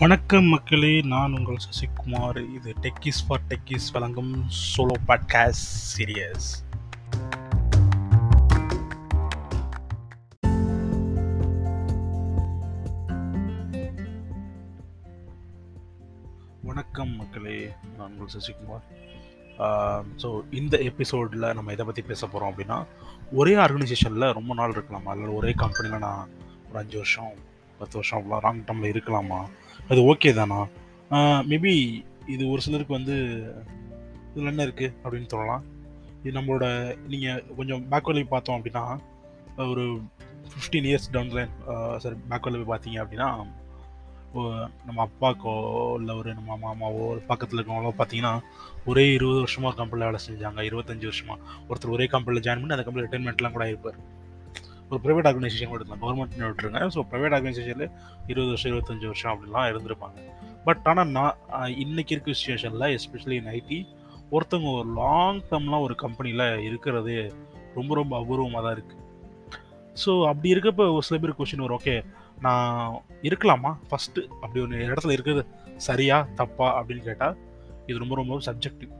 வணக்கம் மக்களே நான் உங்கள் சசிகுமார். இது டெக்கிஸ் ஃபார் டெக்கிஸ் வழங்கும் சோலோ பாட்காஸ்ட் சீரியஸ் வணக்கம் மக்களே நான் உங்கள் சசிகுமார். ஸோ இந்த எபிசோடில் நம்ம எதை பற்றி பேச போகிறோம் அப்படின்னா ஒரே ஆர்கனைசேஷனில் ரொம்ப நாள் இருக்கலாமா. இல்லை ஒரே கம்பெனியில் நான் ஒரு அஞ்சு வருஷம் பத்து வருஷம் அவ்வளோ ராங் டம்மில் இருக்கலாமா? அது ஓகே தானா? மேபி இது ஒரு சிலருக்கு வந்து இதில் என்ன இருக்குது அப்படின்னு சொல்லலாம். இது நம்மளோட நீங்கள் கொஞ்சம் பேக்வர்ட்ல பார்த்தோம் அப்படின்னா ஒரு ஃபிஃப்டீன் இயர்ஸ் டவுன் லைன் சரி பேக்வர்ட்ல போய் பார்த்தீங்க அப்படின்னா நம்ம அப்பாக்கோ இல்லை ஒரு நம்ம மாமாவோ பக்கத்தில் இருக்கவங்களோ பார்த்தீங்கன்னா ஒரே இருபது வருஷமாக ஒரு கம்பெனியில் வேலை செஞ்சாங்க இருபத்தஞ்சி வருஷமாக ஒருத்தர் ஒரே கம்பெனியில் ஜாயின் பண்ணி அந்த கம்பெனி ரிட்டைர்மெண்ட்லாம் கூட இருப்பார் ஒரு ப்ரைவேட் ஆர்கனைசேஷன் கூட இருந்தால் கவர்மெண்ட் விட்டுருங்க. ஸோ ப்ரைவேட் ஆர்கனைசேஷனில் இருபது வருஷம் இருபத்தஞ்சு வருஷம் அப்படிலாம் இருந்திருப்பாங்க. பட் ஆனால் நான் இன்னைக்கு இருக்க சுச்சுவேஷனில் எஸ்பெஷலி இன் ஐடி ஒருத்தவங்க ஒரு லாங் டேர்ம்லாம் ஒரு கம்பெனியில் இருக்கிறது ரொம்ப ரொம்ப அபூர்வமாக தான் இருக்குது ஸோ அப்படி இருக்கப்போ ஒரு சில பேர் கொஷின் வரும். ஓகே நான் இருக்கலாமா? ஃபஸ்ட்டு அப்படி ஒரு இடத்துல இருக்கிறது சரியா தப்பா அப்படின்னு கேட்டால் இது ரொம்ப ரொம்ப சப்ஜெக்டிவ்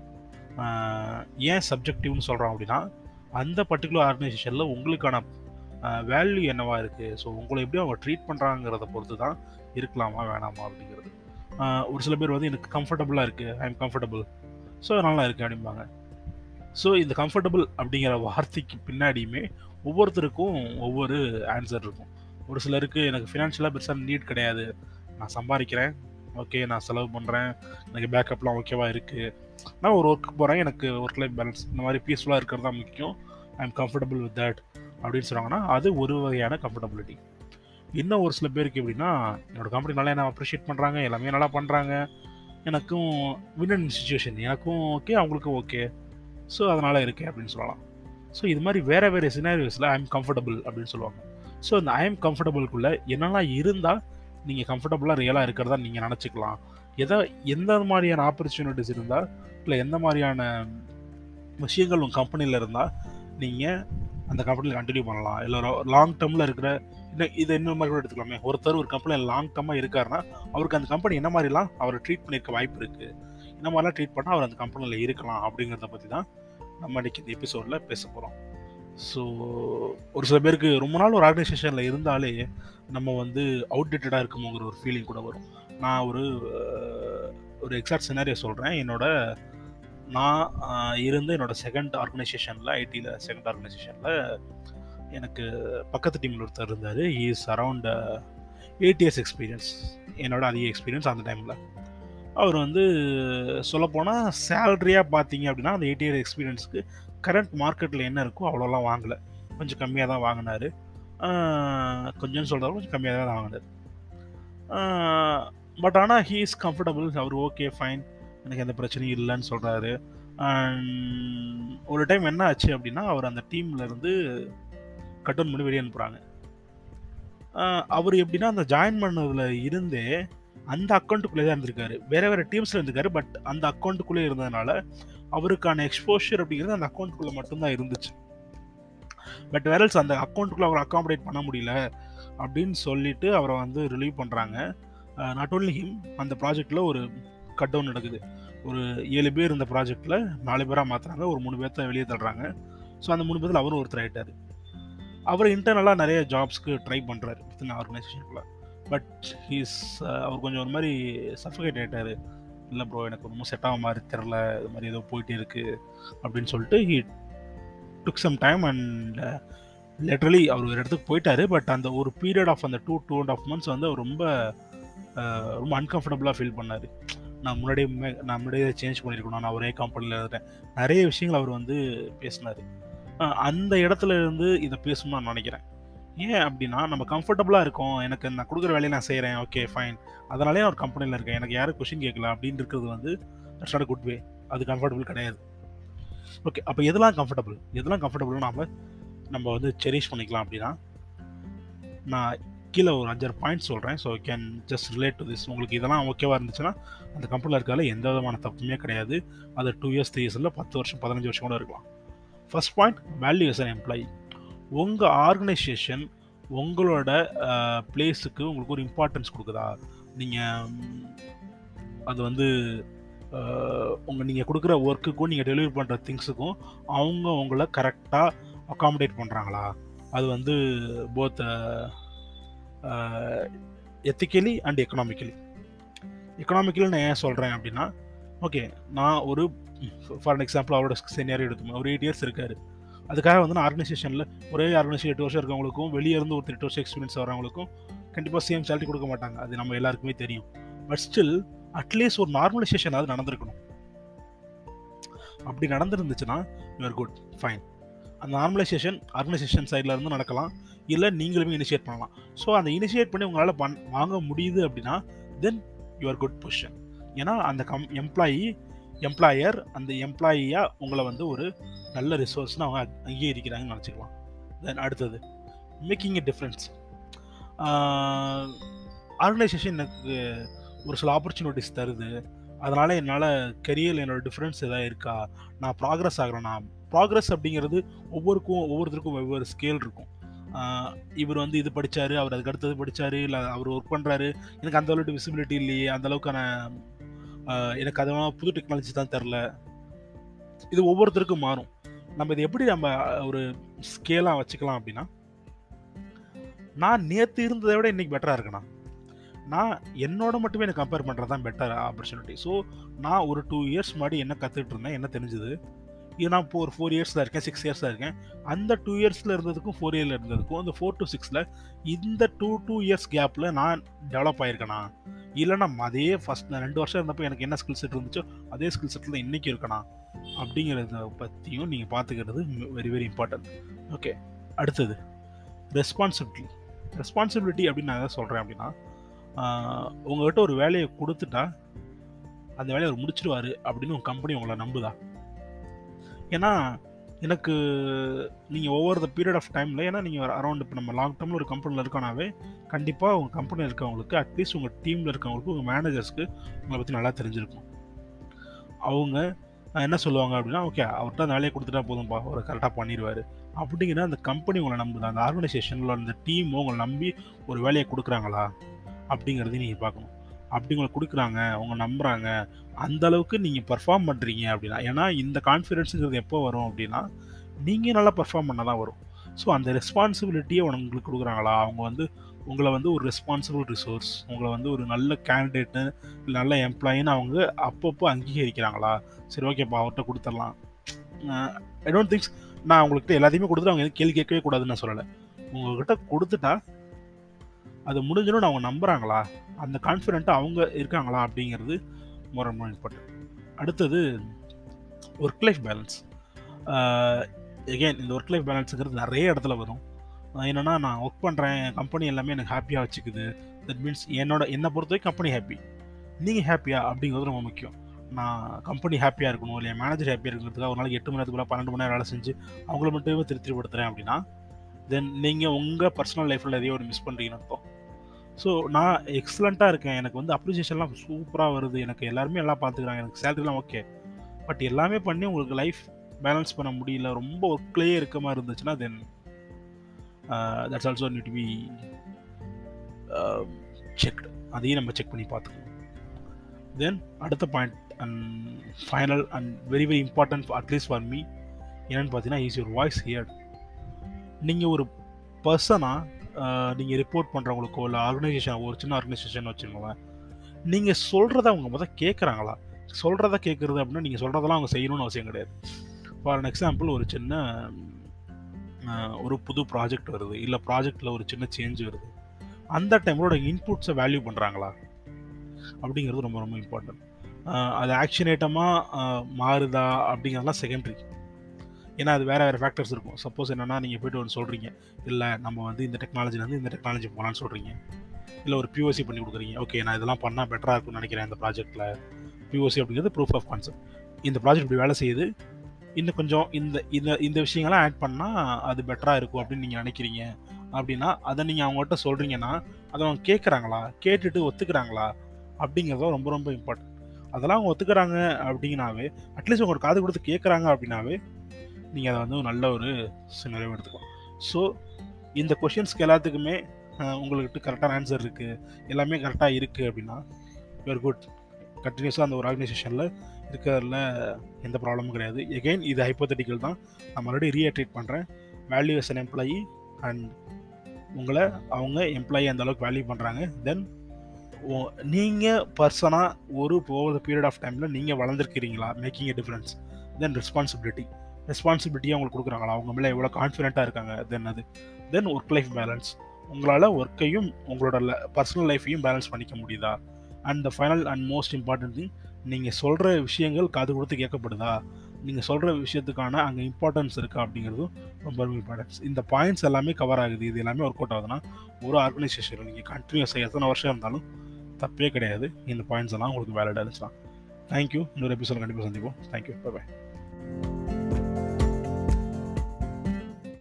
ஏன் சப்ஜெக்டிவ்னு சொல்கிறோம் அப்படின்னா அந்த பர்டிகுலர் ஆர்கனைசேஷனில் உங்களுக்கான வேல்யூ என்னவா இருக்குது ஸோ உங்களை எப்படி அவங்க ட்ரீட் பண்ணுறாங்கிறத பொறுத்து தான் இருக்கலாமா வேணாமா அப்படிங்கிறது. ஒரு சில பேர் வந்து எனக்கு கம்ஃபர்டபுளாக இருக்குது ஐ எம் கம்ஃபர்டபுள் ஸோ நல்லா இருக்குது அப்படிம்பாங்க. ஸோ இந்த கம்ஃபர்டபுள் அப்படிங்கிற வார்த்தைக்கு பின்னாடியுமே ஒவ்வொருத்தருக்கும் ஒவ்வொரு ஆன்சர் இருக்கும். ஒரு சிலருக்கு எனக்கு ஃபினான்ஷியலாக பெருசாக நீட் கிடையாது. நான் சம்பாதிக்கிறேன் ஓகே நான் செலவு பண்ணுறேன் எனக்கு பேக்கப்லாம் ஓகேவாக இருக்குது நான் ஒரு ஒர்க்கு போகிறேன் எனக்கு ஒர்க் லைஃப் பேலன்ஸ் இந்த மாதிரி பீஸ்ஃபுல்லாக இருக்கிறது தான் முக்கியம். I am comfortable with that அப்படின்னு சொன்னாங்கன்னா அது ஒரு வகையான கம்ஃபர்டபிலிட்டி இன்னும் ஒரு சில பேருக்கு எப்படின்னா என்னோட கம்பெனி நல்லா என்ன அப்ரிஷியேட் பண்ணுறாங்க எல்லாமே நல்லா பண்ணுறாங்க எனக்கும் வின் சுச்சுவேஷன் எனக்கும் ஓகே அவங்களுக்கும் ஓகே ஸோ அதனால் இருக்கேன் அப்படின்னு சொல்லலாம். ஸோ இது மாதிரி வேறு வேறு சினாரியோஸில் ஐ எம் கம்ஃபர்டபுள் அப்படின்னு சொல்லுவாங்க. ஸோ அந்த ஐ எம் கம்ஃபர்டபுள்குள்ளே என்னெல்லாம் இருந்தால் நீங்கள் கம்ஃபர்டபுளாக ரியலாக இருக்கிறதா நீங்கள் நினச்சிக்கலாம். எதை எந்த மாதிரியான ஆப்பர்ச்சுனிட்டிஸ் இருந்தால் இல்லை எந்த மாதிரியான விஷயங்கள் உங்கள் கம்பெனியில் இருந்தால் நீங்கள் அந்த கம்பெனியில் கண்டினியூ பண்ணலாம். இல்லை லாங் டேர்மில் இருக்கிற இன்னும் இதை இன்னொரு மாதிரி கூட எடுத்துக்கலாமே. ஒருத்தர் ஒரு கம்பெனியில் லாங் டேர்மாக இருக்காருன்னா அவருக்கு அந்த கம்பெனி என்ன மாதிரிலாம் அவரை ட்ரீட் பண்ணியிருக்க வாய்ப்பு இருக்குது இந்த மாதிரிலாம் ட்ரீட் பண்ணால் அவர் அந்த கம்பெனியில் இருக்கலாம் அப்படிங்கிறத பற்றி தான் நம்ம இன்றைக்கி இந்த எபிசோடில் பேச போகிறோம் ஸோ ஒரு சில பேருக்கு ரொம்ப நாள் ஒரு ஆர்கனைசேஷனில் இருந்தாலே நம்ம வந்து அவுடேட்டடாக இருக்குமோங்கிற ஒரு ஃபீலிங் கூட வரும். நான் ஒரு ஒரு எக்ஸாக்ட் சினாரியை சொல்கிறேன் என்னோட நான் இருந்து இருந்த செகண்ட் ஆர்கனைசேஷனில் ஐடியில் செகண்ட் ஆர்கனைசேஷனில் எனக்கு பக்கத்து டீமில் ஒருத்தர் இருந்தார். Is around eight years experience என்னோட அதிக எக்ஸ்பீரியன்ஸ் அந்த டைமில் அவர் வந்து சொல்லப்போனால் சேலரியாக பார்த்தீங்க அப்படின்னா அந்த எயிட் இயர் எக்ஸ்பீரியன்ஸுக்கு கரண்ட் மார்க்கெட்டில் என்ன இருக்கோ அவ்வளோலாம் வாங்கலை. கொஞ்சம் கம்மியாக தான் வாங்கினார். கொஞ்சம் சொல்கிறாரு கொஞ்சம் கம்மியாக தான் வாங்கினார். பட் ஆனால் ஹீ இஸ் கம்ஃபர்டபுள் அவர் ஓகே ஃபைன் எனக்கு எந்த பிரச்சனையும் இல்லைன்னு சொல்கிறாரு ஒரு டைம் என்ன ஆச்சு அப்படின்னா அவர் அந்த டீம்லேருந்து கட் டவுன் பண்ணி வெளியே அனுப்புகிறாங்க அவர் எப்படின்னா அந்த ஜாயின் பண்ணதில் இருந்தே அந்த அக்கௌண்ட்டுக்குள்ளே தான் இருந்திருக்காரு. வேறு வேறு டீம்ஸில் இருந்திருக்காரு பட் அந்த அக்கௌண்ட்டுக்குள்ளே இருந்ததுனால அவருக்கான எக்ஸ்போஷர் அப்படிங்கிறது அந்த அக்கௌண்ட்டுக்குள்ளே மட்டும்தான் இருந்துச்சு. பட் வேரல்ஸ் அந்த அக்கௌண்ட்டுக்குள்ளே அவரை அக்காமடேட் பண்ண முடியல அப்படின்னு சொல்லிட்டு அவரை வந்து ரிலீவ் பண்ணுறாங்க நாட் ஓன்லி ஹிம் அந்த ப்ராஜெக்டில் ஒரு கட் டவுன் நடக்குது. ஒரு ஏழு பேர் இந்த ப்ராஜெக்டில் நாலு பேராக மாற்றுறாங்க ஒரு மூணு பேர்த்த வெளியே தள்ளுறாங்க. ஸோ அந்த மூணு பேர்த்தில் அவரும் ஒருத்தர் ஆகிட்டார் அவர் இன்டர்னலாக நிறைய ஜாப்ஸ்க்கு ட்ரை பண்ணுறாரு வித்தின் ஆர்கனைசேஷனுக்குள்ள பட் ஹீஸ் அவர் கொஞ்சம் ஒரு மாதிரி சஃபகேட் ஆகிட்டார் இல்லை ப்ரோ எனக்கு ரொம்ப செட் ஆக மாதிரி தெரில இது மாதிரி ஏதோ போயிட்டே இருக்குது அப்படின்னு சொல்லிட்டு he took some time and literally அவர் ஒரு இடத்துக்கு போயிட்டாரு. பட் அந்த ஒரு பீரியட் ஆஃப் அந்த two two and half months வந்து அவர் ரொம்ப uh, ரொம்ப அன்கம்ஃபர்டபுளாக ஃபீல் பண்ணார். நான் முன்னாடியே மே- நான் முன்னாடியே சேஞ்ச் பண்ணியிருக்கணும். நான் ஒரே கம்பெனியில் இருந்தேன். நிறைய விஷயங்கள் அவர் வந்து பேசினார். அந்த இடத்துல இருந்து இதை பேசணும்னு நான் நினைக்கிறேன். ஏன் அப்படின்னா நம்ம கம்ஃபர்டபுளாக இருக்கோம். எனக்கு நான் கொடுக்குற வேலையை நான் செய்கிறேன் ஓகே ஃபைன் அதனாலே நான் ஒரு கம்பெனியில் இருக்கேன். எனக்கு யாரும் கொஷின் கேட்கல அப்படின்னு இருக்கிறது வந்து தட்ஸ் நாட் குட் வே அது கம்ஃபர்டபுள் கிடையாது. ஓகே அப்போ எதெல்லாம் கம்ஃபர்டபுள் எதெல்லாம் கம்ஃபர்டபுள் நம்ம நம்ம வந்து செரிஷ் பண்ணிக்கலாம் அப்படின்னா நான் கீழே ஒரு அஞ்சாறு பாயிண்ட் சொல்கிறேன் so can just relate to this உங்களுக்கு இதெல்லாம் ஓகேவா இருந்துச்சுன்னா அந்த கம்பெனியில் இருக்கிறதுல எந்த விதமான தப்புமே கிடையாது. அது டூ இயர்ஸ் த்ரீ இயர்ஸ் இல்லை பத்து வருஷம் பதினஞ்சு வருஷம் கூட இருக்கலாம். First point value as an employee உங்கள் ஆர்கனைசேஷன் உங்களோட பிளேஸுக்கு உங்களுக்கு ஒரு இம்பார்ட்டன்ஸ் கொடுக்குதா? நீங்கள் அது வந்து உங்கள் நீங்கள் கொடுக்குற ஒர்க்குக்கும் நீங்கள் டெலிவரி பண்ணுற திங்ஸுக்கும் அவங்க உங்களை கரெக்டாக அக்காமடேட் பண்ணுறாங்களா அது வந்து both ethically and economically economically நான் ஏன் சொல்கிறேன் அப்படின்னா ஓகே நான் ஒரு ஃபார் எக்ஸாம்பிள் அவரோட சீனியர் எடுத்துக்கோங்க. ஒரு எயிட் இயர்ஸ் இருக்காரு. அதுக்காக வந்து நான் ஆர்கனைசேஷனில் ஒரே ஆர்கனைசேஷன் எட்டு வருஷம் இருக்கவங்களுக்கும் வெளியே இருந்து ஒரு எட்டு வருஷம் எக்ஸ்பீரியன்ஸ் வரவங்களுக்கும் கண்டிப்பாக சேம் சேலரி கொடுக்க மாட்டாங்க. அது நம்ம எல்லாருக்குமே தெரியும். பட் ஸ்டில் அட்லீஸ்ட் ஒரு நார்மலைசேஷன் அது நடந்திருக்கணும். அப்படி நடந்துருந்துச்சுன்னா யூஆர் குட் ஃபைன் அந்த நார்மலைசேஷன் ஆர்கனைசேஷன் சைடில் இருந்து நடக்கலாம். இல்லை நீங்களுமே இனிஷியேட் பண்ணலாம். ஸோ அந்த இனிஷியேட் பண்ணி உங்களால் பண் வாங்க முடியுது அப்படின்னா தென் யுவர் குட் பொசிஷன் ஏன்னா அந்த கம் எம்ப்ளாயி எம்ப்ளாயர் அந்த எம்ப்ளாயியாக உங்களை வந்து ஒரு நல்ல ரிசோர்ஸ்னு அவங்க அங்கீகரிக்கிறாங்கன்னு நினச்சிக்கலாம். தென் அடுத்தது மேக்கிங் எ டிஃப்ரென்ஸ் ஆர்கனைசேஷன் எனக்கு ஒரு சில ஆப்பர்ச்சுனிட்டிஸ் தருது. அதனால் என்னால் கரியரில் என்னோட டிஃப்ரென்ஸ் எதாவது இருக்கா? நான் ப்ராக்ரஸ் ஆகிறேன்னா ப்ராக்ரஸ் அப்படிங்கிறது ஒவ்வொருக்கும் ஒவ்வொருத்தருக்கும் வெவ்வேறு ஸ்கேல் இருக்கும். இவர் வந்து இது படித்தார் அவர் அதுக்கு அடுத்தது படித்தார் இல்லை அவர் ஒர்க் பண்ணுறாரு எனக்கு அந்த அளவுக்கு விசிபிலிட்டி இல்லையே அந்த அளவுக்கான எனக்கு அதெல்லாம் புது டெக்னாலஜி தான் தெரில இது ஒவ்வொருத்தருக்கும் மாறும். நம்ம இதை எப்படி நம்ம ஒரு ஸ்கேலாக வச்சுக்கலாம் அப்படின்னா நான் நேற்று இருந்ததை விட இன்றைக்கி பெட்டராக இருக்கேண்ணா நான் என்னோட மட்டுமே எனக்கு கம்பேர் பண்ணுறது தான் பெட்டர் ஆப்பர்ச்சுனிட்டி ஸோ நான் ஒரு டூ இயர்ஸ் முன்னாடி என்ன கற்றுக்கிட்டு இருந்தேன் என்ன தெரிஞ்சுது? நான் இப்போ ஒரு ஃபோர் இயர்ஸில் இருக்கேன் சிக்ஸ் இயர்ஸில் இருக்கேன். அந்த டூ இயர்ஸில் இருந்ததுக்கும் ஃபோர் இயரில் இருந்ததுக்கும் அந்த ஃபோர் டு சிக்ஸில் இந்த டூ டூ இயர்ஸ் கேப்பில் நான் டெவலப் ஆயிருக்கேனா? இல்லைனா அதே ஃபஸ்ட் நான் ரெண்டு வருஷம் இருந்தப்போ எனக்கு என்ன ஸ்கில் செட் இருந்துச்சோ அதே ஸ்கில் செட்டில் தான் இன்றைக்கி இருக்கணும் அப்படிங்கிறத பற்றியும் நீங்கள் பார்த்துக்கிறது வெரி வெரி இம்பார்ட்டன்ட் ஓகே அடுத்தது. ரெஸ்பான்சிபிலிட்டி ரெஸ்பான்சிபிலிட்டி அப்படின்னு நான் எதை சொல்கிறேன் அப்படின்னா உங்கள்கிட்ட ஒரு வேலையை கொடுத்துட்டா அந்த வேலையை அவர் முடிச்சிருவார் அப்படின்னு உங்கள் கம்பெனி உங்களை நம்புதா? ஏன்னா எனக்கு நீங்கள் ஒவ்வொரு த பீரியட் ஆஃப் டைமில் ஏன்னா நீங்கள் அரௌண்ட் இப்போ நம்ம லாங் டேர்மில் ஒரு கம்பெனியில் இருக்கனாவே கண்டிப்பாக உங்கள் கம்பெனியில் இருக்கவங்களுக்கு அட்லீஸ்ட் உங்கள் டீமில் இருக்கவங்களுக்கு உங்கள் மேனேஜர்ஸ்க்கு உங்களை பற்றி நல்லா தெரிஞ்சிருக்கும். அவங்க என்ன சொல்லுவாங்க அப்படின்னா ஓகே அவர்கிட்ட அந்த வேலையை கொடுத்துட்டா போதும்பா அவர் கரெக்டாக பண்ணிடுவார் அப்படிங்கிற அந்த கம்பெனி உங்களை நம்புது அந்த ஆர்கனைசேஷனில் அந்த டீம் உங்களை நம்பி ஒரு வேலையை கொடுக்குறாங்களா அப்படிங்கிறதையும் நீங்கள் பார்க்கணும். அப்படிங்களை கொடுக்குறாங்க அவங்க நம்புகிறாங்க அந்த அளவுக்கு நீங்கள் பர்ஃபார்ம் பண்ணுறீங்க அப்படின்னா ஏன்னா இந்த கான்ஃபிடென்ஸுங்கிறது எப்போ வரும் அப்படின்னா நீங்கள் நல்லா பர்ஃபார்ம் பண்ண தான் வரும். ஸோ அந்த ரெஸ்பான்சிபிலிட்டியை உங்களுக்கு கொடுக்குறாங்களா? அவங்க வந்து உங்களை வந்து ஒரு ரெஸ்பான்சிபிள் ரிசோர்ஸ் உங்களை வந்து ஒரு நல்ல கேண்டிடேட்டு நல்ல எம்ப்ளாயின்னு அவங்க அப்பப்போ அங்கீகரிக்கிறாங்களா? சரி ஓகேப்பா அவர்கிட்ட கொடுத்துடலாம். ஐ டோன்ட் திங்க்ஸ் நான் அவங்கள்ட்ட எல்லாத்தையுமே கொடுத்துட்டு அவங்க கேள்வி கேட்கவே கூடாதுன்னு நான் சொல்லலை. உங்கள்கிட்ட கொடுத்துட்டா அது முடிஞ்சணும்னு அவங்க நம்புகிறாங்களா அந்த கான்ஃபிடென்ட்டாக அவங்க இருக்காங்களா அப்படிங்கிறது மோர் இம்பார்ட்டன்ட் அடுத்தது ஒர்க் லைஃப் பேலன்ஸ் எகெயின் இந்த ஒர்க் லைஃப் பேலன்ஸுங்கிறது நிறைய இடத்துல வரும். என்னென்னா நான் ஒர்க் பண்ணுறேன் கம்பெனி எல்லாமே எனக்கு ஹாப்பியாக வச்சுக்குது. தட் மீன்ஸ் என்னோட என்னை பொறுத்த வரைக்கும் கம்பெனி ஹாப்பி நீங்கள் ஹாப்பியா அப்படிங்கிறது ரொம்ப முக்கியம். நான் கம்பெனி ஹாப்பியாக இருக்கணும் இல்லை மேனேஜர் ஹாப்பியாக இருக்கிறதுக்காக ஒரு நாளைக்கு எட்டு மணி நேரத்துக்குள்ள பன்னெண்டு மணி நேரம் வேலை செஞ்சு அவங்கள மட்டுமே திருப்திப்படுத்துகிறேன் அப்படின்னா தென் நீங்கள் உங்கள் பர்சனல் லைஃப்பில் எதையோ ஒரு மிஸ் பண்ணுறீங்கன்னு அர்த்தம். ஸோ நான் எக்ஸலண்ட்டாக இருக்கேன். எனக்கு வந்து அப்ரிசியேஷன்லாம் சூப்பராக வருது. எனக்கு எல்லாருமே எல்லாம் பார்த்துக்கிறாங்க. எனக்கு சேலரிலாம் ஓகே பட் எல்லாமே பண்ணி உங்களுக்கு லைஃப் பேலன்ஸ் பண்ண முடியல. ரொம்ப ஒர்க்லேயே இருக்க மாதிரி இருந்துச்சுன்னா then that's also need be checked அதையும் நம்ம செக் பண்ணி பார்த்துக்கணும் தென் அடுத்த point and final and very very important at least for me என்னென்னு பார்த்தீங்கன்னா இஸ் யுவர் வாய்ஸ் ஹியர்ட் நீங்கள் ஒரு பர்சனாக நீங்கள் ரிப்போர்ட் பண்ணுறவங்களுக்கோ இல்லை ஆர்கனைசேஷன் ஒரு சின்ன ஆர்கனைசேஷன் வச்சுக்கோங்களேன். நீங்கள் சொல்கிறத அவங்க முதல் கேட்குறாங்களா சொல்கிறத கேட்குறது அப்படின்னா நீங்கள் சொல்கிறதெல்லாம் அவங்க செய்யணும்னு அவசியம் கிடையாது. ஃபார் அன் எக்ஸாம்பிள் ஒரு சின்ன ஒரு புது ப்ராஜெக்ட் வருது. இல்லை ப்ராஜெக்டில் ஒரு சின்ன சேஞ்ச் வருது. அந்த டைமோட இன்புட்ஸை வேல்யூ பண்ணுறாங்களா அப்படிங்கிறது ரொம்ப ரொம்ப இம்பார்ட்டன்ட் அது ஆக்ஷன் ஐட்டமாக மாறுதா அப்படிங்கிறதுலாம் செகண்டரி ஏன்னா அது வேறு வேறு ஃபேக்டர்ஸ் இருக்கும். சப்போஸ் என்னென்னா நீங்கள் போய்ட்டு ஒன்று சொல்கிறீங்க இல்லை நம்ம வந்து இந்த டெக்னாலஜிலேருந்து இந்த டெக்னாலஜி போகலான்னு சொல்கிறீங்க இல்லை ஒரு பிஓசி பண்ணி கொடுக்குறீங்க. ஓகே நான் இதெல்லாம் பண்ணால் பெட்டராக இருக்கும்னு நினைக்கிறேன் இந்த ப்ராஜெக்ட்டில் பிஓசி அப்படிங்கிறது ப்ரூஃப் ஆஃப் கான்செப்ட் இந்த ப்ராஜெக்ட் இப்படி வேலை செய்யுது. இன்னும் கொஞ்சம் இந்த இந்த இந்த விஷயங்கள்லாம் ஆட் பண்ணால் அது பெட்டராக இருக்கும் அப்படின்னு நீங்கள் நினைக்கிறீங்க. அப்படின்னா அதை நீங்கள் அவங்ககிட்ட சொல்கிறீங்கன்னா அதை அவங்க கேட்குறாங்களா? கேட்டுட்டு ஒத்துக்கிறாங்களா? அப்படிங்கிறதும் ரொம்ப ரொம்ப இம்பார்ட்டன்ட் அதெல்லாம் அவங்க ஒத்துக்கிறாங்க அப்படின்னாவே அட்லீஸ்ட் உங்களோட காது கொடுத்து கேட்குறாங்க அப்படின்னாவே நீங்கள் அதை வந்து நல்ல ஒரு சினரியாக எடுத்துக்கலாம். ஸோ இந்த கொஷின்ஸ்க்கு எல்லாத்துக்குமே உங்கள்கிட்ட கரெக்டான ஆன்சர் இருக்குது எல்லாமே கரெக்டாக இருக்குது அப்படின்னா வெரி குட் கண்டினியூஸாக அந்த ஒரு ஆர்கனைசேஷனில் இருக்கிறதுல எந்த ப்ராப்ளமும் கிடையாது. எகெயின் இது ஹைப்போதட்டிக்கல் தான். நான் மறுபடியும் ரீஅட்ரேட் பண்ணுறேன் value as an employee and உங்களை அவங்க எம்ப்ளாயி அந்த அளவுக்கு வேல்யூ பண்ணுறாங்க தென் நீங்கள் பர்சனாக ஒரு போகிற பீரியட் ஆஃப் டைமில் நீங்கள் வளர்ந்துருக்கிறீங்களா? Making a difference then responsibility ரெஸ்பான்சிபிலிட்டியை அவங்களுக்கு கொடுக்குறாங்களா? அவங்க மேலே எவ்வளோ கான்ஃபிடென்ட்டாக இருக்காங்க? தென் அது தென் ஒர்க் லைஃப் பேலன்ஸ் உங்களால் ஒர்க்கையும் உங்களோட பர்சனல் லைஃப்பையும் பேலன்ஸ் பண்ணிக்க முடியுதா? And the final and most important thing நீங்கள் சொல்கிற விஷயங்கள் காது கொடுத்து கேட்கப்படுதா? நீங்கள் சொல்கிற விஷயத்துக்கான அங்கே இம்பார்ட்டன்ஸ் இருக்கா? அப்படிங்கிறதும் ரொம்ப ரொம்ப இம்பார்ட்டன்ஸ் இந்த பாயிண்ட்ஸ் எல்லாமே கவர் ஆகுது. இது எல்லாமே ஒர்க் அவுட் ஆகுதுன்னா ஒரு ஆர்கனைசேஷனில் நீங்கள் கண்டினியூஸாக எத்தனை வருஷம் இருந்தாலும் தப்பே கிடையாது. இந்த பாயிண்ட்ஸ் எல்லாம் உங்களுக்கு வேலிடாக இருந்துச்சுன்னா. தேங்க்யூ இன்னொரு எபிசோட் கண்டிப்பாக சந்திப்போம். Thank you bye